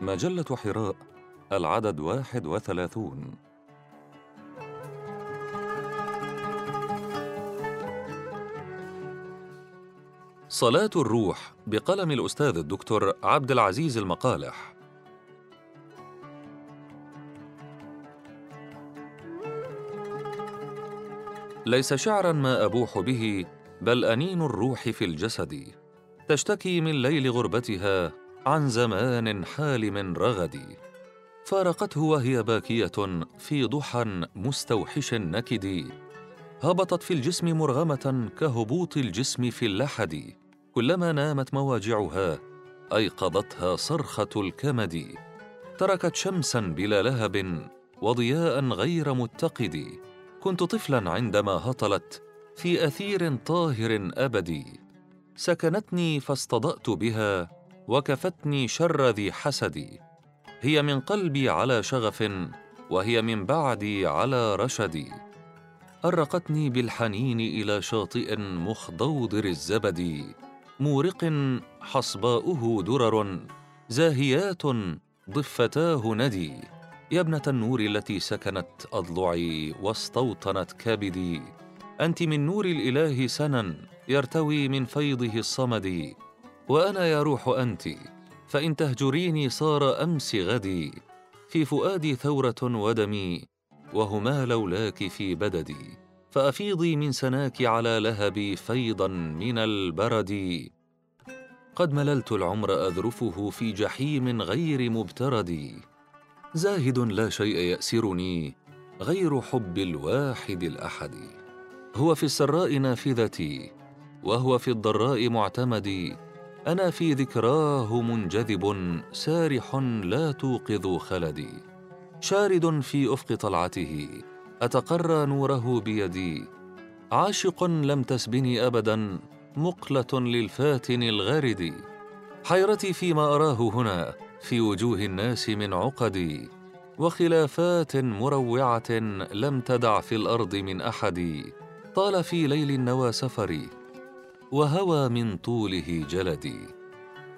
مجلة حراء العدد واحد وثلاثون. صلاة الروح بقلم الأستاذ الدكتور عبد العزيز المقالح. ليس شعرا ما أبوح به بل أنين الروح في الجسد. تشتكي من ليل غربتها عن زمان حالم رغد. فارقته وهي باكية في ضحى مستوحش نكد هبطت في الجسم مرغمة كهبوط الجسم في اللحد. كلما نامت مواجعها أيقظتها صرخة الكمد. تركت شمسا بلا لهب وضياء غير متقد. كنت طفلا عندما هطلت في أثير طاهر أبدي. سكنتني فاستضأت بها وكفتني شر ذي حسد. هي من قلبي على شغف وهي من بعدي على رشد. أرقتني بالحنين إلى شاطئ مخضوضر الزبد. مورق حصباؤه درر زاهيات ضفتاه ندي. يا ابنة النور التي سكنت أضلعي واستوطنت كبدي أنت من نور الإله سنا يرتوي من فيضه الصمد. وأنا يا روح أنت فإن تهجريني صار أمس غدي. في فؤادي ثورة ودمي وهما لولاك في بددي. فأفيضي من سناك على لهبي فيضا من البرد. قد مللت العمر أذرفه في جحيم غير مبترد. زاهد لا شيء يأسرني غير حب الواحد الأحد. هو في السراء نافذتي وهو في الضراء معتمدي. أنا في ذكراه منجذب سارح لا توقظ خلدي شارد في أفق طلعته أتقرى نوره بيدي. عاشق لم تسبني ابدا مقلة للفاتن الغارد حيرتي فيما أراه هنا في وجوه الناس من عقدي وخلافات مروعة لم تدع في الأرض من احد طال في ليل النوى سفري وهوى من طوله جلدي.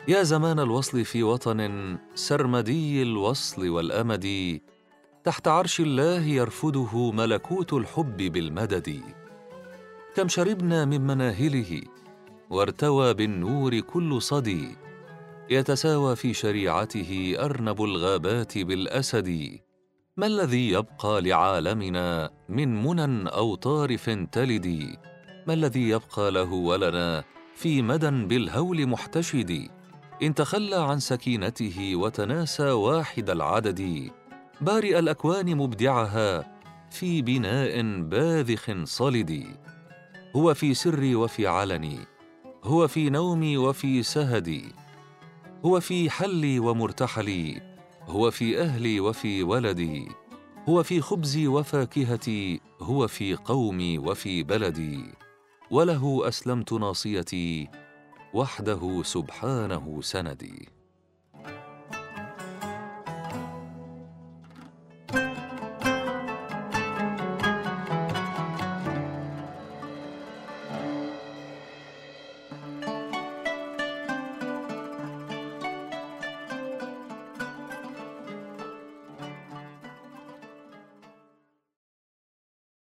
يا زمان الوصل في وطن سرمدي الوصل والامد تحت عرش الله يرفده ملكوت الحب بالمدد. كم شربنا من مناهله وارتوى بالنور كل صدي. يتساوى في شريعته أرنب الغابات بالأسد. ما الذي يبقى لعالمنا من منى أو طارف تلدي؟ الذي يبقى له ولنا في مدى بالهول محتشد؟ إن تخلى عن سكينته وتناسى واحد العدد بارئ الأكوان مبدعها في بناء باذخ صلد. هو في سري وفي علني هو في نومي وفي سهدي هو في حلي ومرتحلي هو في أهلي وفي ولدي. هو في خبزي وفاكهتي هو في قومي وفي بلدي. وله أسلمت ناصيتي وحده سبحانه سندي.